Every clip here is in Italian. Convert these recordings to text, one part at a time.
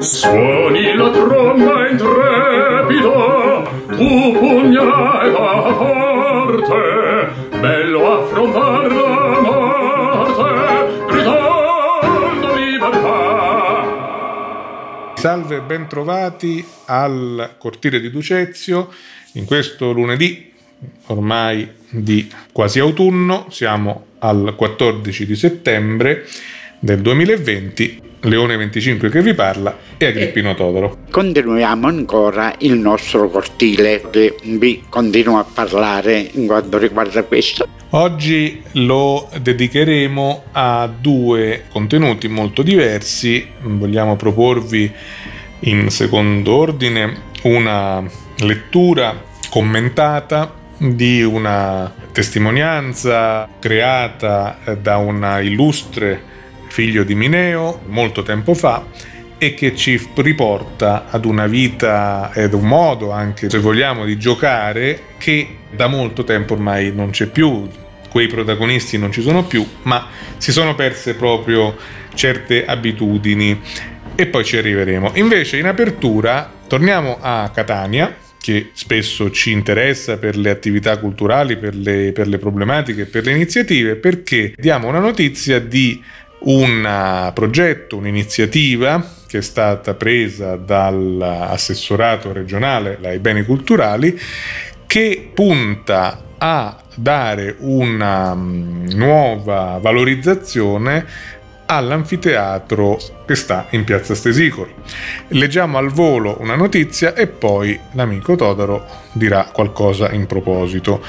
Suoni la tromba intrepida, tu pugnale da forte, bello affrontar la morte, gridando libertà. Salve e ben trovati al cortile di Ducezio in questo lunedì ormai di quasi autunno, siamo al 14 di settembre del 2020, Leone 25 che vi parla e Agrippino Todoro. Continuiamo ancora il nostro cortile che vi continuo a parlare in quanto riguarda questo. Oggi lo dedicheremo a due contenuti molto diversi, vogliamo proporvi in secondo ordine una lettura commentata di una testimonianza creata da una illustre figlio di Mineo molto tempo fa e che ci riporta ad una vita ed un modo anche, se vogliamo, di giocare che da molto tempo ormai non c'è più. Quei protagonisti non ci sono più, ma si sono perse proprio certe abitudini e poi ci arriveremo. Invece in apertura torniamo a Catania, che spesso ci interessa per le attività culturali, per le, per le problematiche, per le iniziative, perché diamo una notizia di un progetto, un'iniziativa che è stata presa dall'assessorato regionale ai beni culturali che punta a dare una mm, nuova valorizzazione all'anfiteatro che sta in piazza Stesicolo. Leggiamo al volo una notizia e poi l'amico Todoro dirà qualcosa in proposito.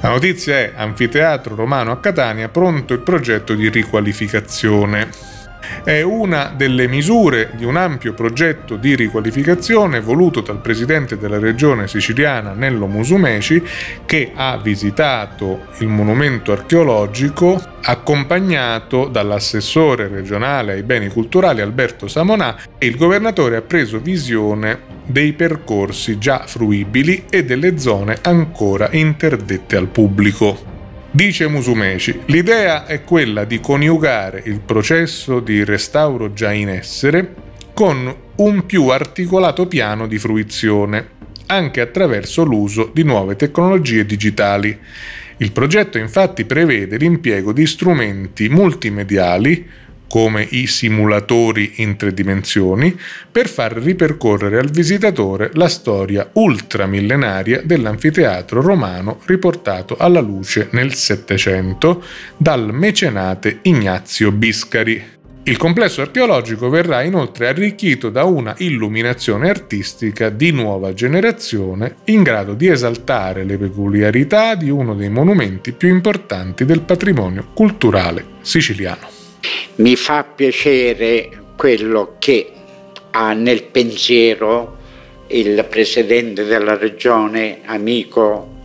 La notizia è Anfiteatro Romano a Catania, pronto il progetto di riqualificazione. È una delle misure di un ampio progetto di riqualificazione voluto dal presidente della regione siciliana Nello Musumeci che ha visitato il monumento archeologico accompagnato dall'assessore regionale ai beni culturali Alberto Samonà e il governatore ha preso visione dei percorsi già fruibili e delle zone ancora interdette al pubblico. Dice Musumeci, l'idea è quella di coniugare il processo di restauro già in essere con un più articolato piano di fruizione, anche attraverso l'uso di nuove tecnologie digitali. Il progetto infatti prevede l'impiego di strumenti multimediali come i simulatori in tre dimensioni, per far ripercorrere al visitatore la storia ultramillenaria dell'anfiteatro romano riportato alla luce nel Settecento dal mecenate Ignazio Biscari. Il complesso archeologico verrà inoltre arricchito da una illuminazione artistica di nuova generazione in grado di esaltare le peculiarità di uno dei monumenti più importanti del patrimonio culturale siciliano. Mi fa piacere quello che ha nel pensiero il presidente della regione, amico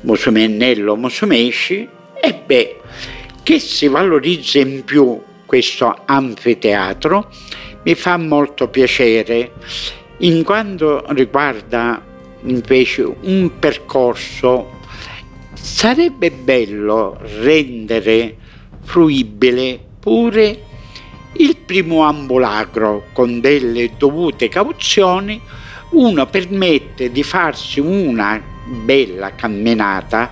Musumennello Musumesci, e beh, che si valorizza in più questo anfiteatro mi fa molto piacere. In quanto riguarda invece un percorso sarebbe bello rendere fruibile pure il primo ambulacro con delle dovute cauzioni uno permette di farsi una bella camminata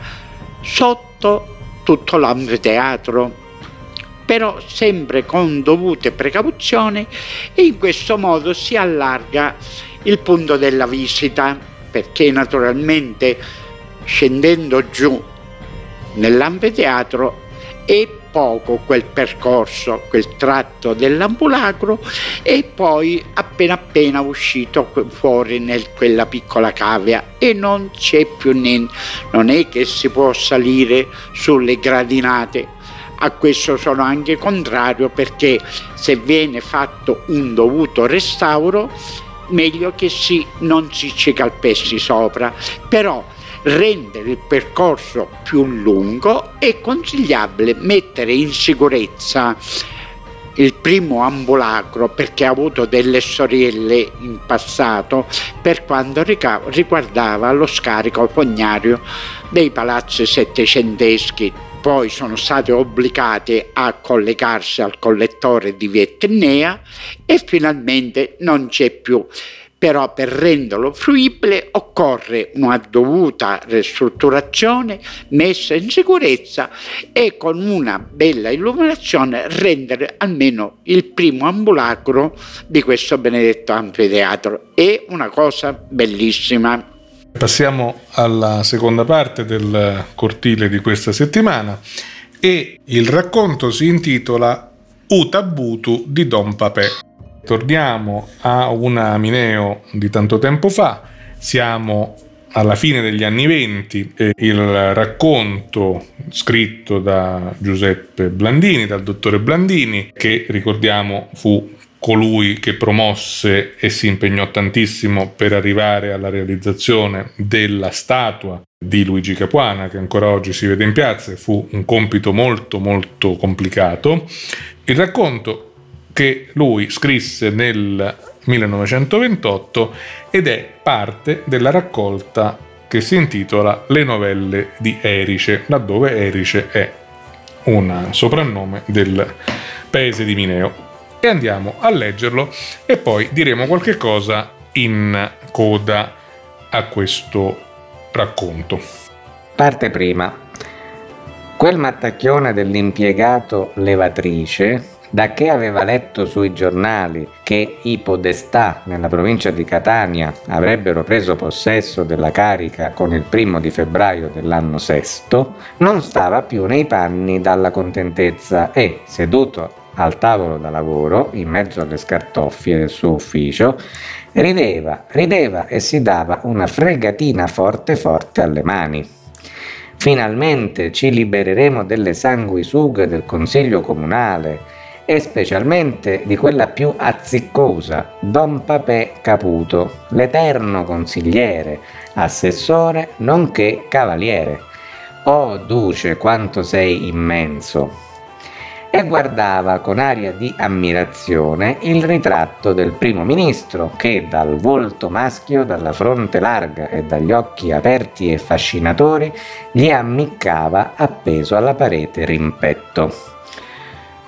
sotto tutto l'anfiteatro però sempre con dovute precauzioni e in questo modo si allarga il punto della visita perché naturalmente scendendo giù nell'anfiteatro è poco quel percorso, quel tratto dell'ambulacro e poi appena appena uscito fuori in quella piccola cavea e non c'è più niente, non è che si può salire sulle gradinate. A questo sono anche contrario perché se viene fatto un dovuto restauro meglio che si, non si ci calpesti sopra, però rendere il percorso più lungo è consigliabile mettere in sicurezza il primo ambulacro perché ha avuto delle storielle in passato per quanto riguardava lo scarico fognario dei palazzi settecenteschi. Poi sono state obbligate a collegarsi al collettore di Vietnea e finalmente non c'è più però per renderlo fruibile occorre una dovuta ristrutturazione, messa in sicurezza e con una bella illuminazione rendere almeno il primo ambulacro di questo benedetto anfiteatro. È una cosa bellissima. Passiamo alla seconda parte del cortile di questa settimana e il racconto si intitola Utabutu di Don Papè. Torniamo a una Mineo di tanto tempo fa, siamo alla fine degli anni venti e il racconto scritto da Giuseppe Blandini, dal dottore Blandini, che ricordiamo fu colui che promosse e si impegnò tantissimo per arrivare alla realizzazione della statua di Luigi Capuana che ancora oggi si vede in piazza fu un compito molto molto complicato. Il racconto che lui scrisse nel 1928 ed è parte della raccolta che si intitola Le novelle di Erice, laddove Erice è un soprannome del paese di Mineo. E andiamo a leggerlo e poi diremo qualche cosa in coda a questo racconto. Parte prima. Quel mattacchione dell'impiegato levatrice da che aveva letto sui giornali che i podestà nella provincia di Catania avrebbero preso possesso della carica con il primo di febbraio dell'anno sesto, non stava più nei panni dalla contentezza e, seduto al tavolo da lavoro, in mezzo alle scartoffie del suo ufficio, rideva, rideva e si dava una fregatina forte forte alle mani. Finalmente ci libereremo delle sanguisughe del Consiglio Comunale e specialmente di quella più azziccosa, Don Papè Caputo, l'eterno consigliere, assessore, nonché cavaliere. Oh duce, quanto sei immenso! E guardava con aria di ammirazione il ritratto del primo ministro che dal volto maschio, dalla fronte larga e dagli occhi aperti e fascinatori gli ammiccava appeso alla parete rimpetto.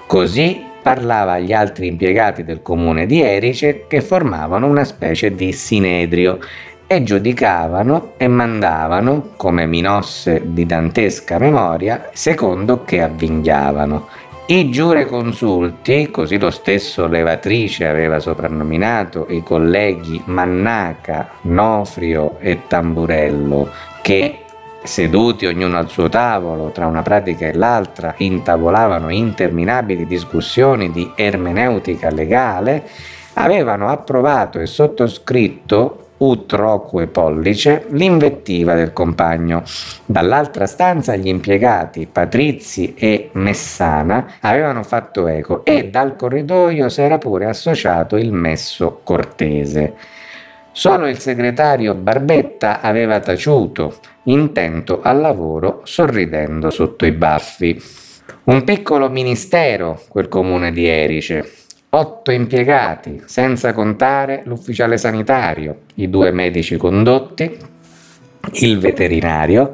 Così parlava agli altri impiegati del comune di Erice che formavano una specie di sinedrio e giudicavano e mandavano, come minosse di dantesca memoria, secondo che avvinghiavano. I giureconsulti, così lo stesso Levatrice aveva soprannominato i colleghi Mannaca, Nofrio e Tamburello, che Seduti ognuno al suo tavolo, tra una pratica e l'altra, intavolavano interminabili discussioni di ermeneutica legale, avevano approvato e sottoscritto utroque pollice l'invettiva del compagno. Dall'altra stanza gli impiegati Patrizi e Messana avevano fatto eco e dal corridoio si era pure associato il messo cortese. Solo il segretario Barbetta aveva taciuto, intento al lavoro, sorridendo sotto i baffi. Un piccolo ministero, quel comune di Erice. Otto impiegati, senza contare l'ufficiale sanitario, i due medici condotti, il veterinario,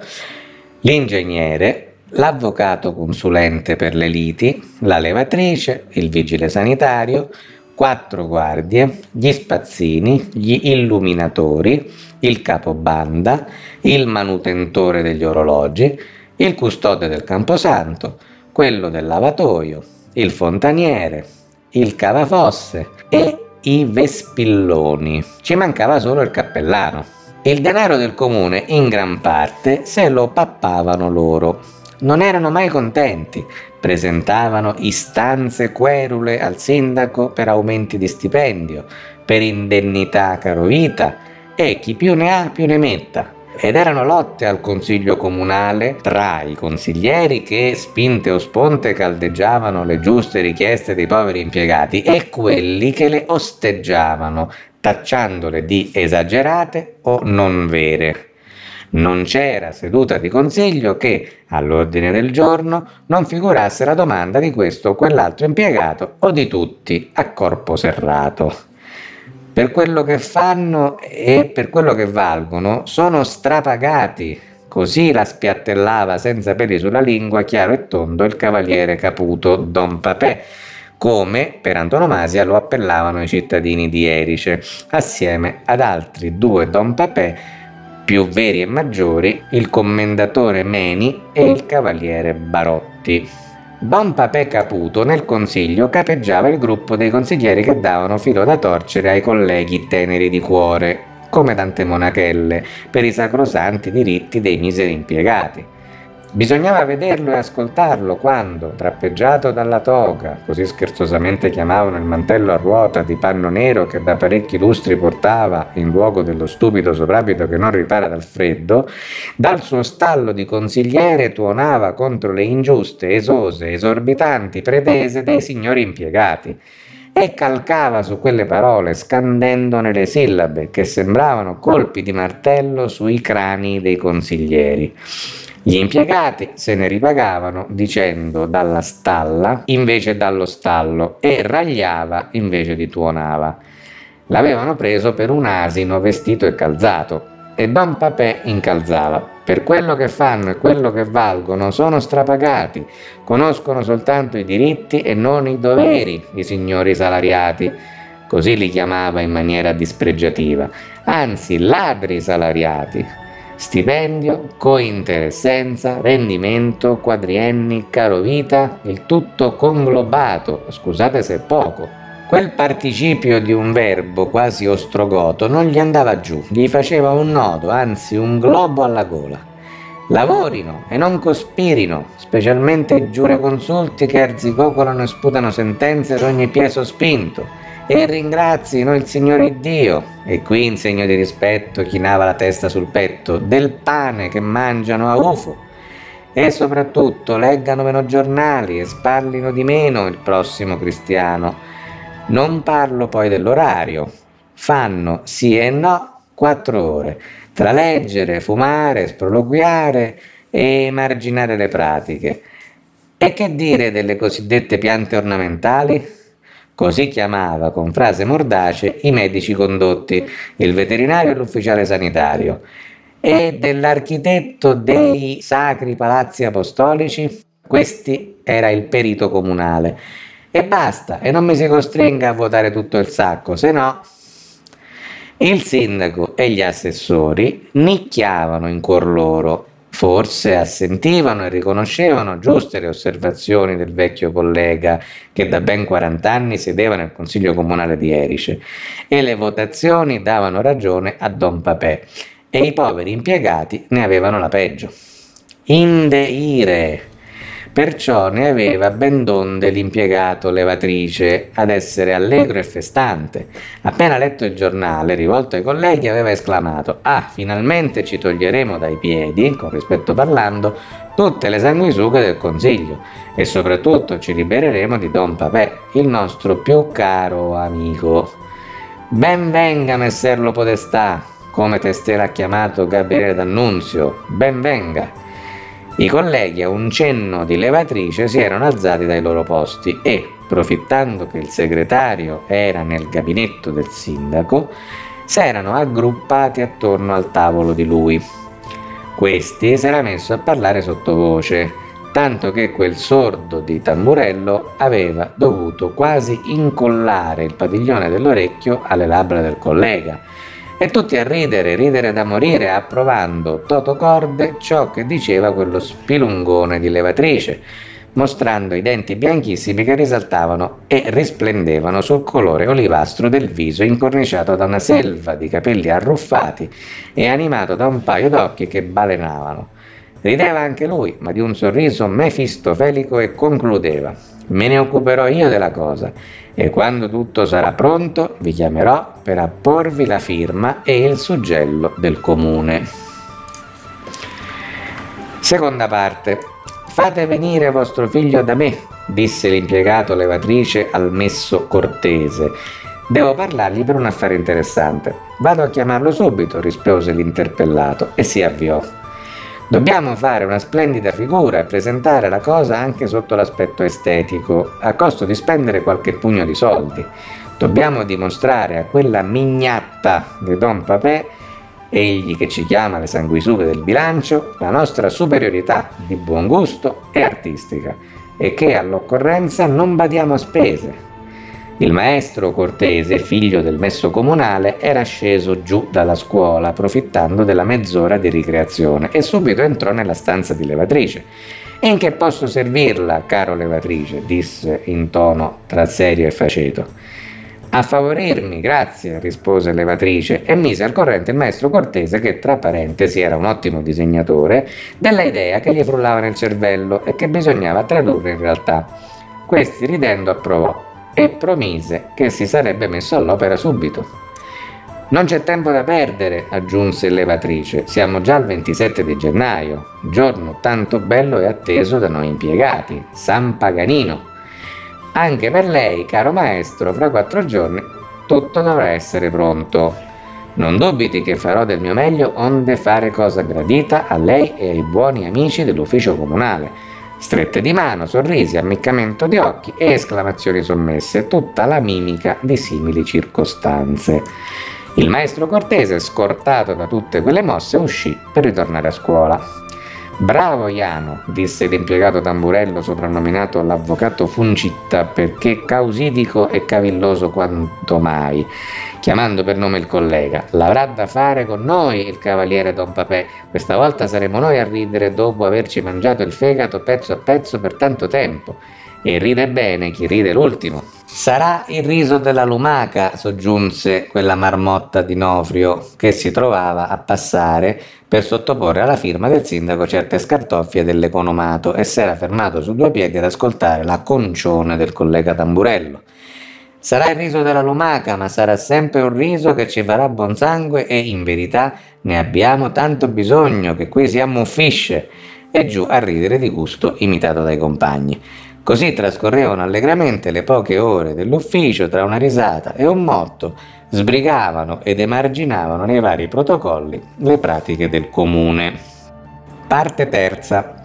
l'ingegnere, l'avvocato consulente per le liti, la levatrice, il vigile sanitario, quattro guardie, gli spazzini, gli illuminatori, il capobanda, il manutentore degli orologi, il custode del camposanto, quello del lavatoio, il fontaniere, il cavafosse e i vespilloni. Ci mancava solo il cappellano. Il denaro del comune in gran parte se lo pappavano loro. Non erano mai contenti, presentavano istanze querule al sindaco per aumenti di stipendio, per indennità carovita e chi più ne ha più ne metta. Ed erano lotte al consiglio comunale tra i consiglieri che spinte o sponte caldeggiavano le giuste richieste dei poveri impiegati e quelli che le osteggiavano, tacciandole di esagerate o non vere. Non c'era seduta di consiglio che, all'ordine del giorno, non figurasse la domanda di questo o quell'altro impiegato o di tutti a corpo serrato. Per quello che fanno e per quello che valgono sono strapagati Così la spiattellava senza peli sulla lingua, chiaro e tondo, il cavaliere Caputo, Don Papè, come per antonomasia lo appellavano i cittadini di Erice, assieme ad altri due Don Papè più veri e maggiori, il commendatore Meni e il cavaliere Barotti. Don Papè Caputo nel consiglio capeggiava il gruppo dei consiglieri che davano filo da torcere ai colleghi teneri di cuore, come tante monachelle, per i sacrosanti diritti dei miseri impiegati. Bisognava vederlo e ascoltarlo quando, trappeggiato dalla toga, così scherzosamente chiamavano il mantello a ruota di panno nero che da parecchi lustri portava in luogo dello stupido soprabito che non ripara dal freddo, dal suo stallo di consigliere tuonava contro le ingiuste, esose, esorbitanti pretese dei signori impiegati e calcava su quelle parole scandendone le sillabe che sembravano colpi di martello sui crani dei consiglieri. Gli impiegati se ne ripagavano dicendo dalla stalla invece dallo stallo e ragliava invece di tuonava. L'avevano preso per un asino vestito e calzato e Don Papè incalzava. Per quello che fanno e quello che valgono sono strapagati, conoscono soltanto i diritti e non i doveri i signori salariati. Così li chiamava in maniera dispregiativa, anzi ladri salariati stipendio, cointeressenza, rendimento, quadrienni, caro vita, il tutto conglobato, scusate se poco. Quel participio di un verbo quasi ostrogoto non gli andava giù, gli faceva un nodo, anzi un globo alla gola. Lavorino e non cospirino, specialmente i giureconsulti che arzicocolano e sputano sentenze ad ogni piè sospinto e ringrazino il Signore Dio. E qui in segno di rispetto chinava la testa sul petto del pane che mangiano a UFO. E soprattutto leggano meno giornali e sparlino di meno il prossimo cristiano. Non parlo poi dell'orario. Fanno sì e no quattro ore tra leggere, fumare, sproloquiare e emarginare le pratiche. E che dire delle cosiddette piante ornamentali? Così chiamava con frase mordace i medici condotti, il veterinario e l'ufficiale sanitario. E dell'architetto dei sacri palazzi apostolici? Questi era il perito comunale. E basta, e non mi si costringa a votare tutto il sacco, se no... Il sindaco e gli assessori nicchiavano in cuor loro Forse assentivano e riconoscevano giuste le osservazioni del vecchio collega che da ben 40 anni sedeva nel Consiglio Comunale di Erice e le votazioni davano ragione a Don Papè e i poveri impiegati ne avevano la peggio. Indeire Perciò ne aveva ben donde l'impiegato levatrice ad essere allegro e festante. Appena letto il giornale, rivolto ai colleghi, aveva esclamato: Ah, finalmente ci toglieremo dai piedi, con rispetto parlando, tutte le sanguisughe del consiglio e soprattutto ci libereremo di Don Papè, il nostro più caro amico. Ben venga, messer lo podestà, come testé l'ha chiamato Gabriele D'Annunzio, ben venga. I colleghi a un cenno di levatrice si erano alzati dai loro posti e, profittando che il segretario era nel gabinetto del sindaco, si erano aggruppati attorno al tavolo di lui. Questi si era messo a parlare sottovoce, tanto che quel sordo di tamburello aveva dovuto quasi incollare il padiglione dell'orecchio alle labbra del collega e tutti a ridere, ridere da morire, approvando toto corde ciò che diceva quello spilungone di levatrice, mostrando i denti bianchissimi che risaltavano e risplendevano sul colore olivastro del viso incorniciato da una selva di capelli arruffati e animato da un paio d'occhi che balenavano. Rideva anche lui, ma di un sorriso mefistofelico e concludeva: Me ne occuperò io della cosa e quando tutto sarà pronto vi chiamerò per apporvi la firma e il suggello del comune. Seconda parte. Fate venire vostro figlio da me, disse l'impiegato levatrice al messo cortese. Devo parlargli per un affare interessante. Vado a chiamarlo subito, rispose l'interpellato e si avviò. Dobbiamo fare una splendida figura e presentare la cosa anche sotto l'aspetto estetico, a costo di spendere qualche pugno di soldi. Dobbiamo dimostrare a quella mignatta di Don Papè egli che ci chiama le sanguisughe del bilancio, la nostra superiorità di buon gusto e artistica e che all'occorrenza non badiamo a spese. Il maestro Cortese, figlio del messo comunale, era sceso giù dalla scuola approfittando della mezz'ora di ricreazione e subito entrò nella stanza di levatrice. In che posso servirla, caro levatrice? disse in tono tra serio e faceto. A favorirmi, grazie, rispose l'evatrice e mise al corrente il maestro Cortese, che tra parentesi era un ottimo disegnatore, della idea che gli frullava nel cervello e che bisognava tradurre in realtà. Questi ridendo approvò e promise che si sarebbe messo all'opera subito. Non c'è tempo da perdere, aggiunse l'evatrice, siamo già al 27 di gennaio, giorno tanto bello e atteso da noi impiegati, San Paganino. Anche per lei, caro maestro, fra quattro giorni tutto dovrà essere pronto. Non dubiti che farò del mio meglio onde fare cosa gradita a lei e ai buoni amici dell'ufficio comunale. Strette di mano, sorrisi, ammiccamento di occhi e esclamazioni sommesse, tutta la mimica di simili circostanze. Il maestro Cortese, scortato da tutte quelle mosse, uscì per ritornare a scuola. Bravo Iano, disse l'impiegato tamburello soprannominato l'avvocato Funcitta perché causidico e cavilloso quanto mai, chiamando per nome il collega. L'avrà da fare con noi il cavaliere Don Papè. Questa volta saremo noi a ridere dopo averci mangiato il fegato pezzo a pezzo per tanto tempo. E ride bene chi ride l'ultimo. Sarà il riso della lumaca, soggiunse quella marmotta di Nofrio che si trovava a passare per sottoporre alla firma del sindaco certe scartoffie dell'economato e si era fermato su due piedi ad ascoltare la concione del collega Tamburello. Sarà il riso della lumaca, ma sarà sempre un riso che ci farà buon sangue e in verità ne abbiamo tanto bisogno che qui si ammuffisce. E giù a ridere di gusto imitato dai compagni. Così trascorrevano allegramente le poche ore dell'ufficio tra una risata e un motto, sbrigavano ed emarginavano nei vari protocolli le pratiche del comune. Parte terza.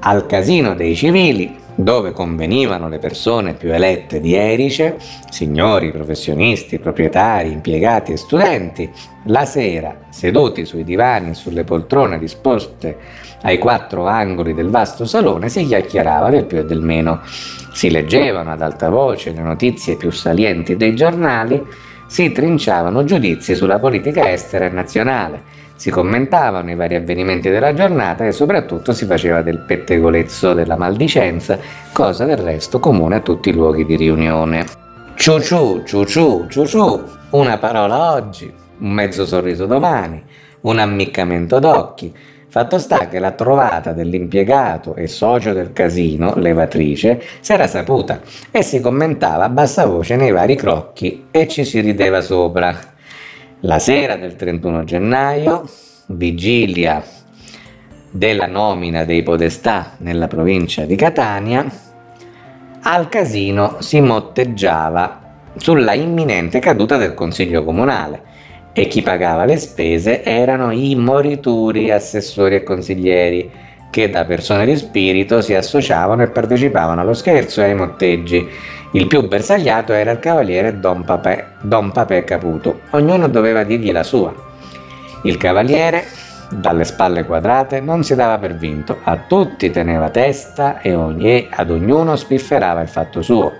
Al casino dei civili, dove convenivano le persone più elette di Erice, signori, professionisti, proprietari, impiegati e studenti, la sera, seduti sui divani e sulle poltrone disposte ai quattro angoli del vasto salone si chiacchierava del più e del meno. Si leggevano ad alta voce le notizie più salienti dei giornali, si trinciavano giudizi sulla politica estera e nazionale, si commentavano i vari avvenimenti della giornata e soprattutto si faceva del pettegolezzo della maldicenza, cosa del resto comune a tutti i luoghi di riunione. Ciuciù, ciuciù, ciuciù, una parola oggi, un mezzo sorriso domani, un ammiccamento d'occhi, Fatto sta che la trovata dell'impiegato e socio del casino, levatrice, s'era saputa e si commentava a bassa voce nei vari crocchi e ci si rideva sopra. La sera del 31 gennaio, vigilia della nomina dei podestà nella provincia di Catania, al casino si motteggiava sulla imminente caduta del consiglio comunale e chi pagava le spese erano i morituri, assessori e consiglieri, che da persone di spirito si associavano e partecipavano allo scherzo e ai motteggi. Il più bersagliato era il cavaliere Don Papè, Don Papè Caputo, ognuno doveva dirgli la sua. Il cavaliere, dalle spalle quadrate, non si dava per vinto, a tutti teneva testa e, ogni, ad ognuno spifferava il fatto suo.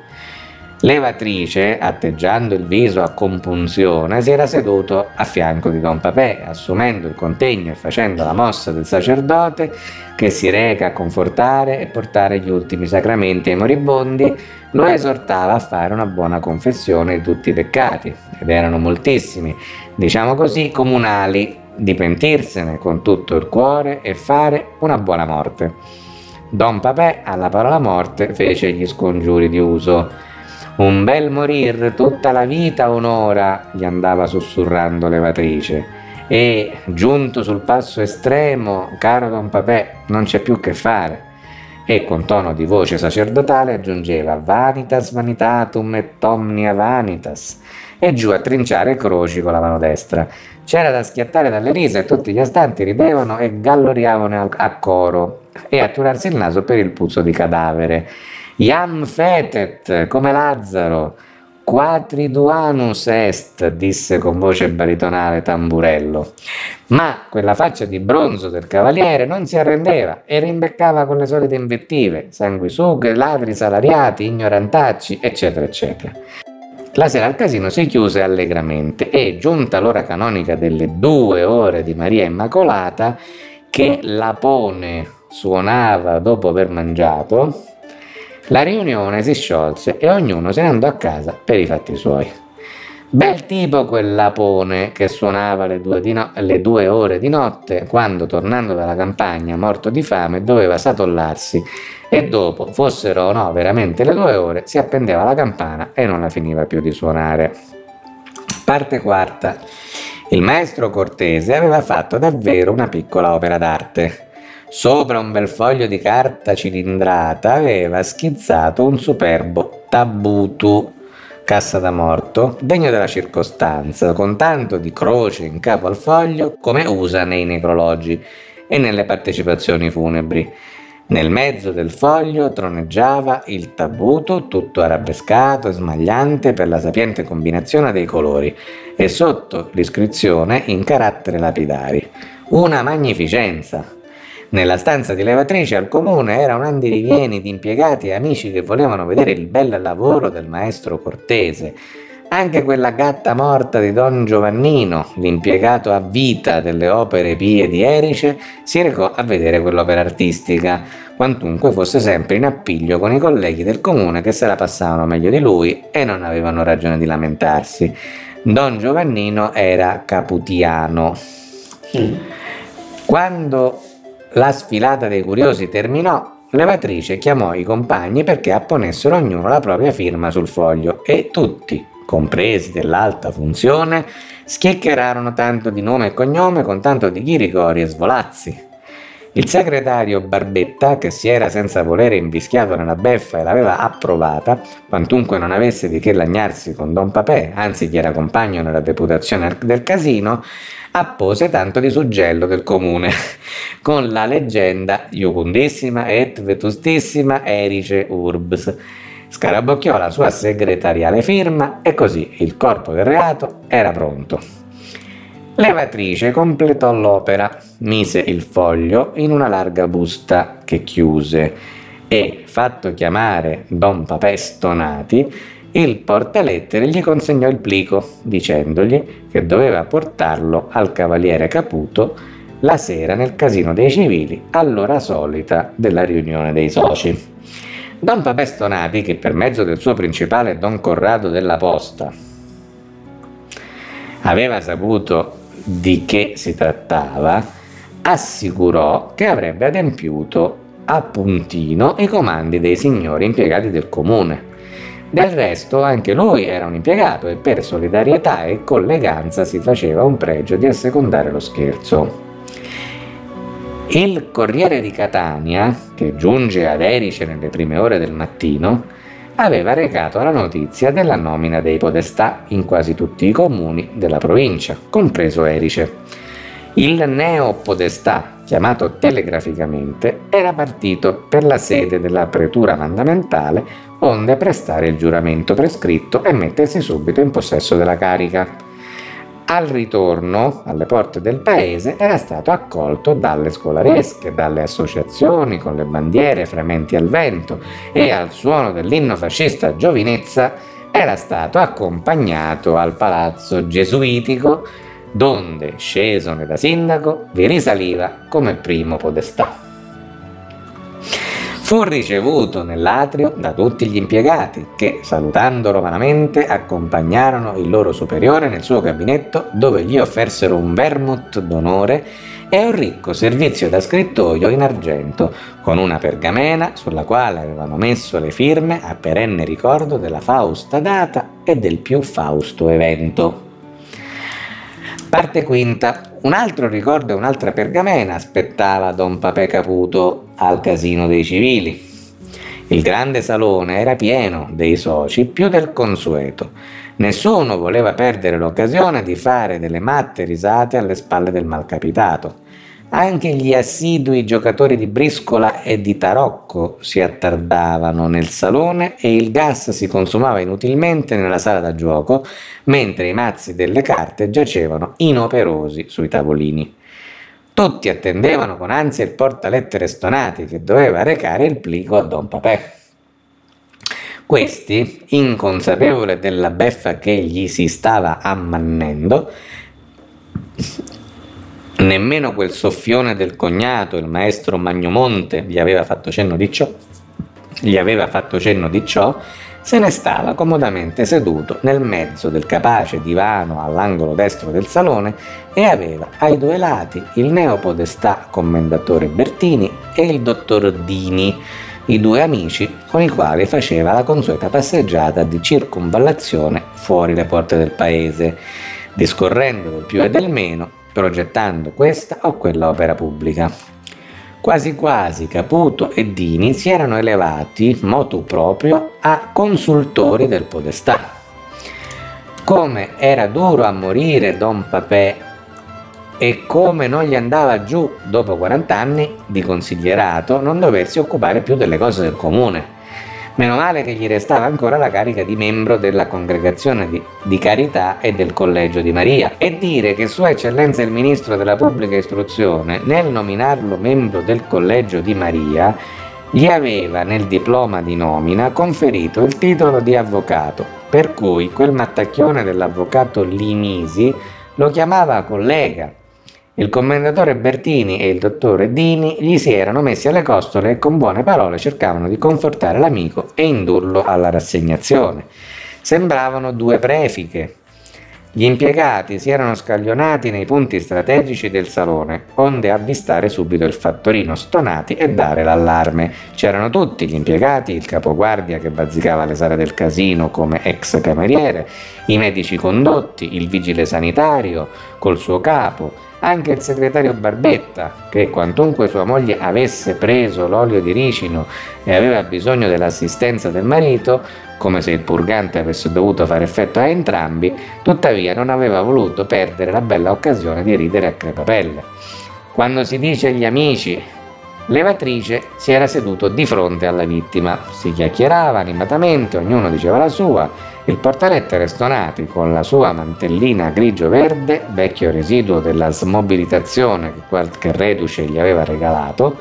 Levatrice, atteggiando il viso a compunzione, si era seduto a fianco di Don Papè, assumendo il contegno e facendo la mossa del sacerdote che si reca a confortare e portare gli ultimi sacramenti ai moribondi, lo esortava a fare una buona confessione di tutti i peccati, ed erano moltissimi, diciamo così, comunali, di pentirsene con tutto il cuore e fare una buona morte. Don Papè, alla parola morte, fece gli scongiuri di uso un bel morir tutta la vita un'ora, gli andava sussurrando levatrice. E, giunto sul passo estremo, caro Don Papè, non c'è più che fare. E con tono di voce sacerdotale aggiungeva Vanitas vanitatum et omnia vanitas e giù a trinciare croci con la mano destra. C'era da schiattare dalle risa e tutti gli astanti ridevano e galloriavano a coro e a turarsi il naso per il puzzo di cadavere. Iam fetet, come Lazzaro, Quatriduanus est, disse con voce baritonale Tamburello. Ma quella faccia di bronzo del cavaliere non si arrendeva e rimbeccava con le solite invettive, sanguisughe, ladri salariati, ignorantacci, eccetera, eccetera. La sera al casino si chiuse allegramente e, giunta l'ora canonica delle due ore di Maria Immacolata, che l'apone suonava dopo aver mangiato, la riunione si sciolse e ognuno se ne andò a casa per i fatti suoi. Bel tipo quel lapone che suonava le due, no- le due, ore di notte quando, tornando dalla campagna, morto di fame, doveva satollarsi e dopo, fossero o no veramente le due ore, si appendeva la campana e non la finiva più di suonare. Parte quarta. Il maestro Cortese aveva fatto davvero una piccola opera d'arte. Sopra un bel foglio di carta cilindrata aveva schizzato un superbo tabutu, cassa da morto, degno della circostanza, con tanto di croce in capo al foglio come usa nei necrologi e nelle partecipazioni funebri. Nel mezzo del foglio troneggiava il tabuto tutto arabescato e smagliante per la sapiente combinazione dei colori e sotto l'iscrizione in caratteri lapidari. Una magnificenza! Nella stanza di levatrice al comune era un andirivieni di impiegati e amici che volevano vedere il bel lavoro del maestro Cortese. Anche quella gatta morta di Don Giovannino, l'impiegato a vita delle opere pie di Erice, si recò a vedere quell'opera artistica, quantunque fosse sempre in appiglio con i colleghi del comune che se la passavano meglio di lui e non avevano ragione di lamentarsi. Don Giovannino era caputiano. Quando la sfilata dei curiosi terminò, Levatrice chiamò i compagni perché apponessero ognuno la propria firma sul foglio e tutti, compresi dell'alta funzione, schiacchierarono tanto di nome e cognome con tanto di ghiricori e svolazzi. Il segretario Barbetta, che si era senza volere invischiato nella beffa e l'aveva approvata, quantunque non avesse di che lagnarsi con Don Papè, anzi gli era compagno nella deputazione del casino, appose tanto di suggello del comune, con la leggenda Iucundissima et vetustissima erice urbs. Scarabocchiò la sua segretariale firma e così il corpo del reato era pronto. Levatrice completò l'opera, mise il foglio in una larga busta che chiuse e, fatto chiamare Don Papè Stonati, il portalettere gli consegnò il plico, dicendogli che doveva portarlo al cavaliere Caputo la sera nel casino dei civili, all'ora solita della riunione dei soci. Don Papè Stonati, che per mezzo del suo principale Don Corrado della Posta aveva saputo di che si trattava, assicurò che avrebbe adempiuto a puntino i comandi dei signori impiegati del comune. Del resto anche lui era un impiegato e per solidarietà e colleganza si faceva un pregio di assecondare lo scherzo. Il Corriere di Catania, che giunge ad Erice nelle prime ore del mattino, aveva recato la notizia della nomina dei podestà in quasi tutti i comuni della provincia, compreso Erice. Il neopodestà, chiamato telegraficamente, era partito per la sede della pretura mandamentale, onde prestare il giuramento prescritto e mettersi subito in possesso della carica. Al ritorno, alle porte del paese, era stato accolto dalle scolaresche, dalle associazioni con le bandiere frementi al vento e al suono dell'inno fascista Giovinezza era stato accompagnato al palazzo gesuitico donde, scesone da sindaco, vi risaliva come primo podestà. Fu ricevuto nell'atrio da tutti gli impiegati che, salutandolo vanamente, accompagnarono il loro superiore nel suo gabinetto dove gli offersero un vermouth d'onore e un ricco servizio da scrittoio in argento, con una pergamena sulla quale avevano messo le firme a perenne ricordo della fausta data e del più fausto evento. Parte quinta. Un altro ricordo e un'altra pergamena aspettava Don Papè Caputo al casino dei civili. Il grande salone era pieno dei soci più del consueto. Nessuno voleva perdere l'occasione di fare delle matte risate alle spalle del malcapitato. Anche gli assidui giocatori di briscola e di tarocco si attardavano nel salone e il gas si consumava inutilmente nella sala da gioco, mentre i mazzi delle carte giacevano inoperosi sui tavolini. Tutti attendevano con ansia il portalettere stonati che doveva recare il plico a Don Papè. Questi, inconsapevole della beffa che gli si stava ammannendo, Nemmeno quel soffione del cognato, il maestro Magnomonte, gli aveva fatto cenno di ciò, gli aveva fatto cenno di ciò, se ne stava comodamente seduto nel mezzo del capace divano all'angolo destro del salone e aveva ai due lati il neopodestà commendatore Bertini e il dottor Dini, i due amici con i quali faceva la consueta passeggiata di circunvallazione fuori le porte del paese, discorrendo del più e del meno progettando questa o quella opera pubblica. Quasi quasi Caputo e Dini si erano elevati, motu proprio, a consultori del podestà. Come era duro a morire Don Papè e come non gli andava giù dopo 40 anni di consiglierato non doversi occupare più delle cose del comune Meno male che gli restava ancora la carica di membro della congregazione di, di, carità e del collegio di Maria. E dire che Sua Eccellenza il Ministro della Pubblica Istruzione, nel nominarlo membro del collegio di Maria, gli aveva nel diploma di nomina conferito il titolo di avvocato, per cui quel mattacchione dell'avvocato Limisi lo chiamava collega il commendatore Bertini e il dottore Dini gli si erano messi alle costole e con buone parole cercavano di confortare l'amico e indurlo alla rassegnazione. Sembravano due prefiche, gli impiegati si erano scaglionati nei punti strategici del salone, onde avvistare subito il fattorino stonati e dare l'allarme. C'erano tutti gli impiegati, il capoguardia che bazzicava le sale del casino come ex cameriere, i medici condotti, il vigile sanitario col suo capo, anche il segretario Barbetta, che quantunque sua moglie avesse preso l'olio di ricino e aveva bisogno dell'assistenza del marito, come se il purgante avesse dovuto fare effetto a entrambi, tuttavia non aveva voluto perdere la bella occasione di ridere a crepapelle. Quando si dice agli amici, l'evatrice si era seduto di fronte alla vittima, si chiacchierava animatamente, ognuno diceva la sua, il portalettere Stonati con la sua mantellina grigio-verde, vecchio residuo della smobilitazione che qualche reduce gli aveva regalato,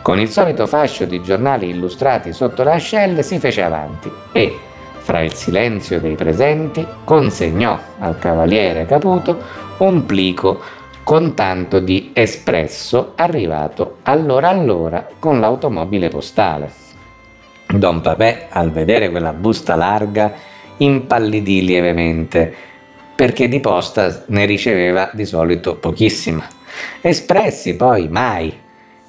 con il solito fascio di giornali illustrati sotto le ascelle si fece avanti e, fra il silenzio dei presenti, consegnò al cavaliere Caputo un plico con tanto di espresso arrivato allora allora con l'automobile postale. Don Papè, al vedere quella busta larga, impallidì lievemente, perché di posta ne riceveva di solito pochissima. Espressi poi mai,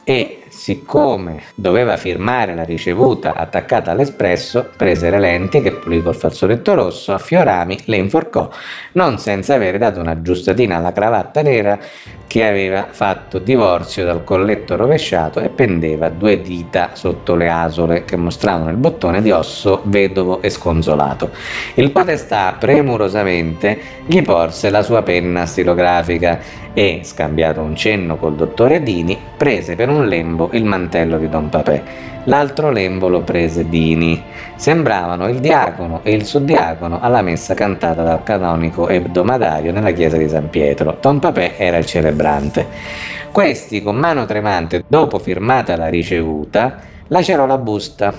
e siccome doveva firmare la ricevuta attaccata all'espresso, prese le lenti che pulì col fazzoletto rosso, a fiorami le inforcò, non senza avere dato una giustatina alla cravatta nera che aveva fatto divorzio dal colletto rovesciato e pendeva due dita sotto le asole che mostravano il bottone di osso vedovo e sconsolato. Il podestà premurosamente gli porse la sua penna stilografica e, scambiato un cenno col dottore Dini, prese per un lembo il mantello di Don Papè. L'altro lembo lo prese Dini. Sembravano il diacono e il suddiacono alla messa cantata dal canonico ebdomadario nella chiesa di San Pietro. Don Papè era il celebrante. Questi, con mano tremante, dopo firmata la ricevuta, lacerò la busta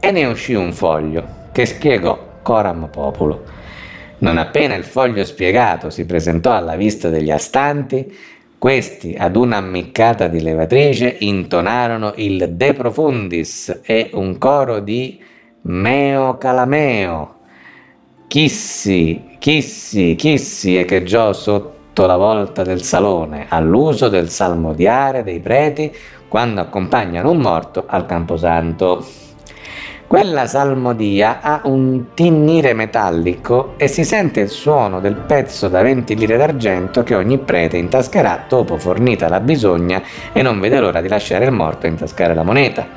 e ne uscì un foglio che spiegò Coram Populo. Non appena il foglio spiegato si presentò alla vista degli astanti, questi, ad una ammiccata di levatrice, intonarono il De Profundis e un coro di Meo Calameo. Chissi, chissi, chissi echeggiò sotto la volta del salone, all'uso del salmodiare dei preti quando accompagnano un morto al camposanto. Quella salmodia ha un tinnire metallico e si sente il suono del pezzo da 20 lire d'argento che ogni prete intascherà dopo fornita la bisogna e non vede l'ora di lasciare il morto intascare la moneta.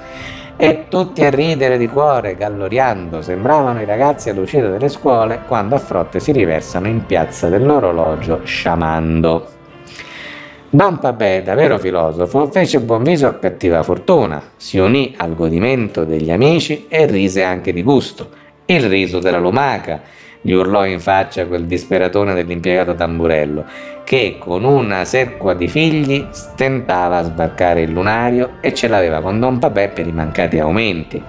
E tutti a ridere di cuore, galloriando, sembravano i ragazzi all'uscita delle scuole quando a frotte si riversano in piazza dell'orologio sciamando. Don Papè, da vero filosofo, fece buon viso a cattiva fortuna, si unì al godimento degli amici e rise anche di gusto. Il riso della lumaca, gli urlò in faccia quel disperatone dell'impiegato tamburello, che con una serqua di figli stentava a sbarcare il lunario e ce l'aveva con Don Papè per i mancati aumenti.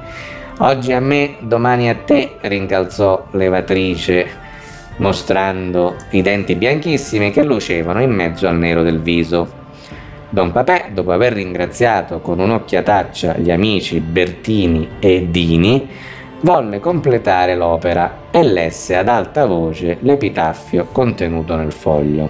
Oggi a me, domani a te, rincalzò levatrice mostrando i denti bianchissimi che lucevano in mezzo al nero del viso. Don Papè, dopo aver ringraziato con un'occhiataccia gli amici Bertini e Dini, volle completare l'opera e lesse ad alta voce l'epitaffio contenuto nel foglio.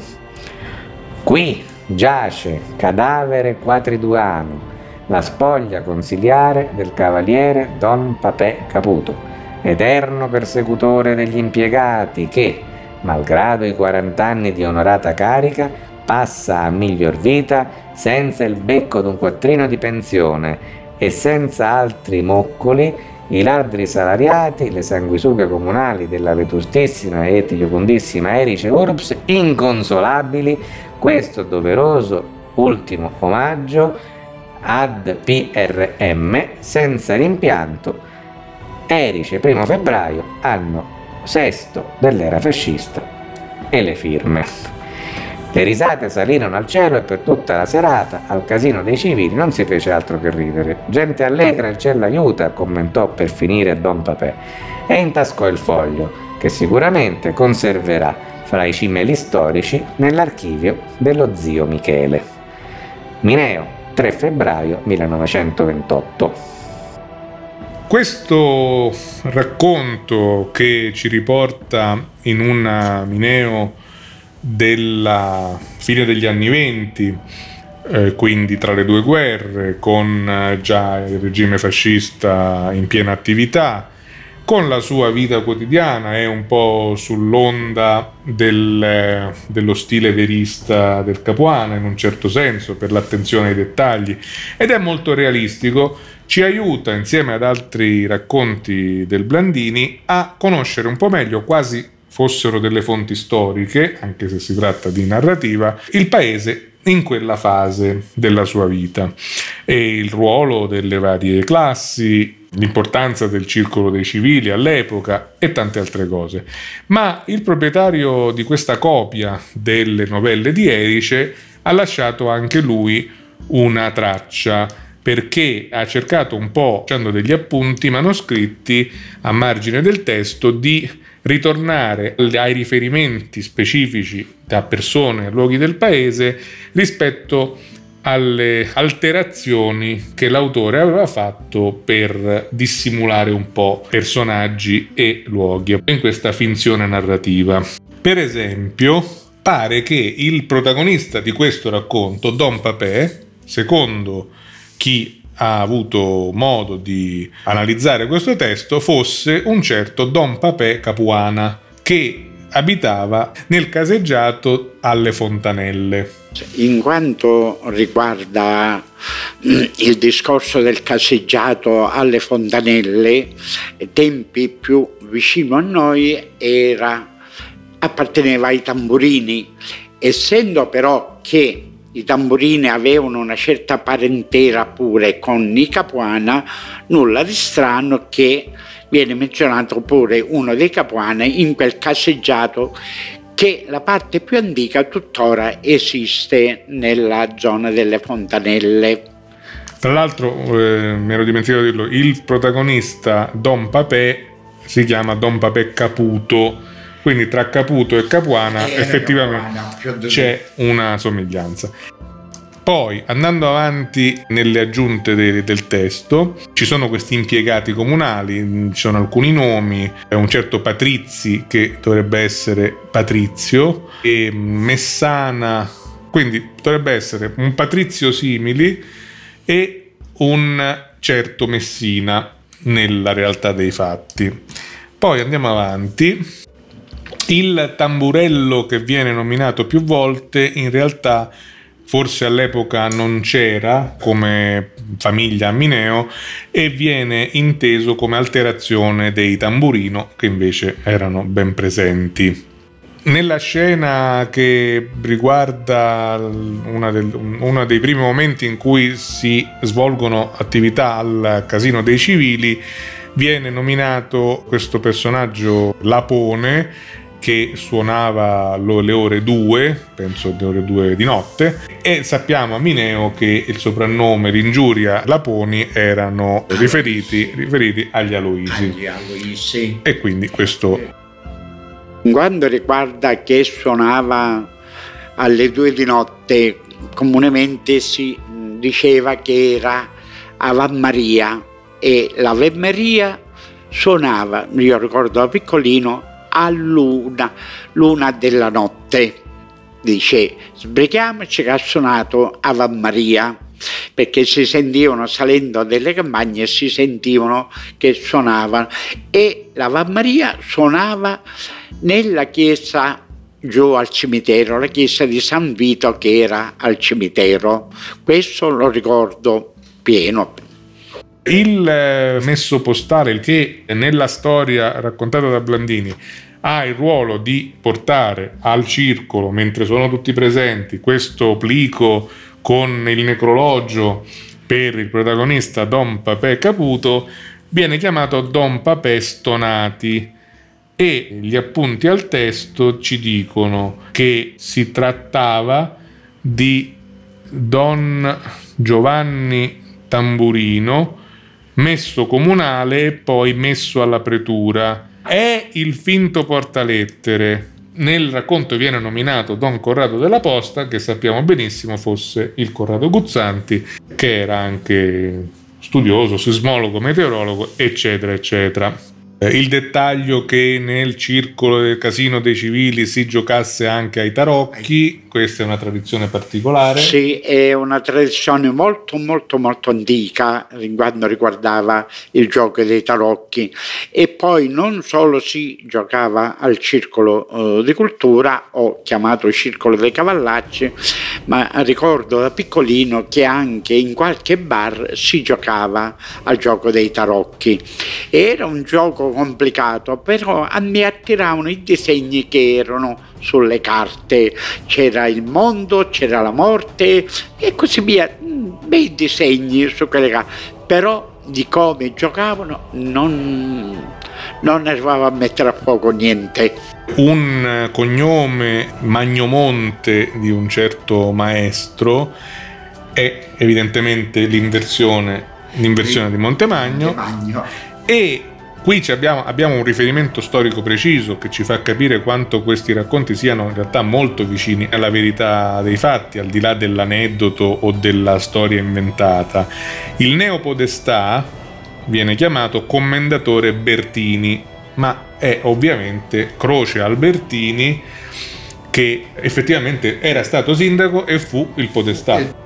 Qui giace cadavere quatriduano, la spoglia consiliare del cavaliere Don Papè Caputo eterno persecutore degli impiegati che, malgrado i 40 anni di onorata carica, passa a miglior vita senza il becco d'un quattrino di pensione e senza altri moccoli i ladri salariati, le sanguisughe comunali della vetustissima e etiocondissima Erice Urbs, inconsolabili, questo doveroso ultimo omaggio ad PRM senza rimpianto Erice, primo febbraio, anno sesto dell'era fascista e le firme. Le risate salirono al cielo e per tutta la serata al casino dei civili non si fece altro che ridere. Gente allegra, il cielo aiuta, commentò per finire Don Papè e intascò il foglio, che sicuramente conserverà fra i cimeli storici nell'archivio dello zio Michele. Mineo, 3 febbraio 1928. Questo racconto che ci riporta in una Mineo della fine degli anni venti, eh, quindi tra le due guerre, con eh, già il regime fascista in piena attività, con la sua vita quotidiana, è un po' sull'onda del, dello stile verista del Capuana in un certo senso, per l'attenzione ai dettagli, ed è molto realistico, ci aiuta insieme ad altri racconti del Blandini a conoscere un po' meglio, quasi fossero delle fonti storiche, anche se si tratta di narrativa, il paese in quella fase della sua vita e il ruolo delle varie classi, l'importanza del circolo dei civili all'epoca e tante altre cose. Ma il proprietario di questa copia delle novelle di Erice ha lasciato anche lui una traccia perché ha cercato un po', facendo degli appunti manoscritti a margine del testo, di ritornare ai riferimenti specifici da persone luoghi del paese rispetto alle alterazioni che l'autore aveva fatto per dissimulare un po' personaggi e luoghi in questa finzione narrativa. Per esempio, pare che il protagonista di questo racconto, Don Papè, secondo chi ha avuto modo di analizzare questo testo, fosse un certo Don Papè Capuana, che abitava nel caseggiato alle Fontanelle. In quanto riguarda mm, il discorso del caseggiato alle Fontanelle, tempi più vicino a noi era, apparteneva ai tamburini, essendo però che i tamburini avevano una certa parentela pure con i Capuana, nulla di strano che viene menzionato pure uno dei Capuani in quel caseggiato che la parte più antica tuttora esiste nella zona delle fontanelle. Tra l'altro, eh, mi ero dimenticato di dirlo, il protagonista Don Papè si chiama Don Papè Caputo, quindi tra Caputo e Capuana eh, effettivamente Capuana, c'è una somiglianza. Poi, andando avanti nelle aggiunte de- del testo, ci sono questi impiegati comunali, ci sono alcuni nomi, un certo Patrizi che dovrebbe essere Patrizio e Messana, quindi dovrebbe essere un Patrizio simili e un certo Messina nella realtà dei fatti. Poi andiamo avanti. Il tamburello che viene nominato più volte in realtà forse all'epoca non c'era come famiglia Mineo e viene inteso come alterazione dei tamburino che invece erano ben presenti. Nella scena che riguarda del, uno dei primi momenti in cui si svolgono attività al casino dei civili, viene nominato questo personaggio Lapone che suonava le ore 2, penso le ore 2 di notte, e sappiamo a Mineo che il soprannome l'ingiuria Laponi erano riferiti, riferiti agli Aloisi. Agli Aloisi. E quindi questo quando riguarda che suonava alle due di notte, comunemente si diceva che era Ave Maria e l'Ave Maria suonava, io ricordo da piccolino, a luna, della notte. Dice, sbrighiamoci che ha suonato Ave Maria perché si sentivano salendo delle campagne si sentivano che suonavano e l'Ave Maria suonava nella chiesa giù al cimitero, la chiesa di San Vito che era al cimitero. Questo lo ricordo pieno. Il eh, messo postale che nella storia raccontata da Blandini ha il ruolo di portare al circolo, mentre sono tutti presenti, questo plico con il necrologio per il protagonista Don Papè Caputo, viene chiamato Don Papè Stonati. E gli appunti al testo ci dicono che si trattava di Don Giovanni Tamburino, messo comunale e poi messo alla pretura. È il finto portalettere. Nel racconto viene nominato Don Corrado della Posta, che sappiamo benissimo fosse il Corrado Guzzanti, che era anche studioso, sismologo, meteorologo, eccetera, eccetera. Eh, il dettaglio che nel circolo del casino dei civili si giocasse anche ai tarocchi, questa è una tradizione particolare. Sì, è una tradizione molto molto molto antica quando riguardava il gioco dei tarocchi e poi non solo si giocava al circolo uh, di cultura o chiamato circolo dei cavallacci, ma ricordo da piccolino che anche in qualche bar si giocava al gioco dei tarocchi. Era un gioco complicato, però a me attiravano i disegni che erano sulle carte. C'era il mondo, c'era la morte e così via. Mm, bei disegni su quelle carte. Però di come giocavano non, non arrivavo a mettere a fuoco niente. Un cognome Magnomonte di un certo maestro è evidentemente l'inversione, l'inversione di Montemagno, Montemagno. e Qui abbiamo, abbiamo, un riferimento storico preciso che ci fa capire quanto questi racconti siano in realtà molto vicini alla verità dei fatti, al di là dell'aneddoto o della storia inventata. Il neopodestà viene chiamato commendatore Bertini, ma è ovviamente Croce Albertini che effettivamente era stato sindaco e fu il podestà.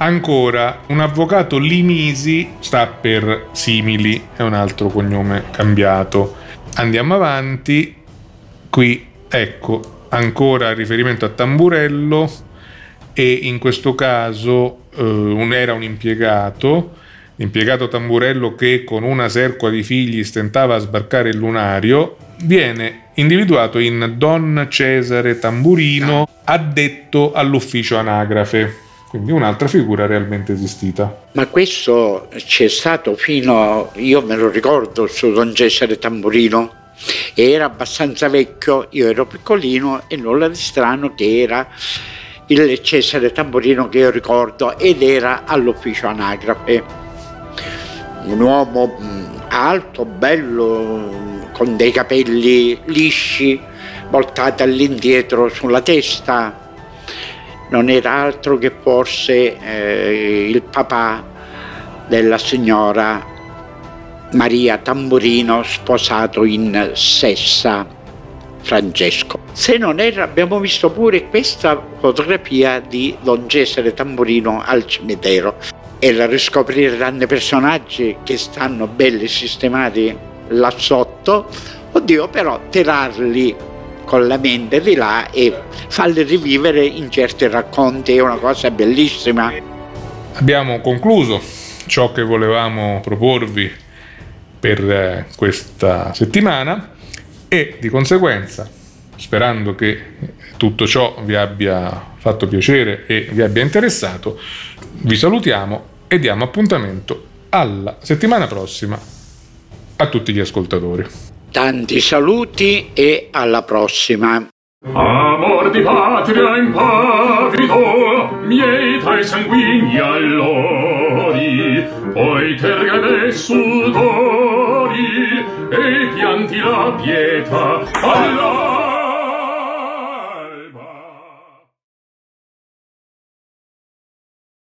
Ancora, un avvocato Limisi sta per Simili, è un altro cognome cambiato. Andiamo avanti, qui ecco ancora riferimento a Tamburello e in questo caso eh, un, era un impiegato, l'impiegato Tamburello che con una serqua di figli stentava a sbarcare il lunario, viene individuato in Don Cesare Tamburino, addetto all'ufficio anagrafe quindi un'altra figura realmente esistita. Ma questo c'è stato fino, io me lo ricordo, su Don Cesare Tamburino, era abbastanza vecchio, io ero piccolino e nulla di strano che era il Cesare Tamburino che io ricordo ed era all'ufficio anagrafe. Un uomo mm, alto, bello, con dei capelli lisci, voltati all'indietro sulla testa, non era altro che forse eh, il papà della signora Maria Tamburino sposato in Sessa Francesco. Se non era, abbiamo visto pure questa fotografia di Don Cesare Tamburino al cimitero e la riscoprire tanti personaggi che stanno belli sistemati là sotto. Oddio, però tirarli con la mente di là e farle rivivere in certi racconti, è una cosa bellissima. Abbiamo concluso ciò che volevamo proporvi per eh, questa settimana e di conseguenza sperando che tutto ciò vi abbia fatto piacere e vi abbia interessato, vi salutiamo e diamo appuntamento alla settimana prossima a tutti gli ascoltatori. Tanti saluti e alla prossima. Amor di patria impavido, miei tra i sanguigni allori, poi tergane sudori e pianti la pietà. Allora!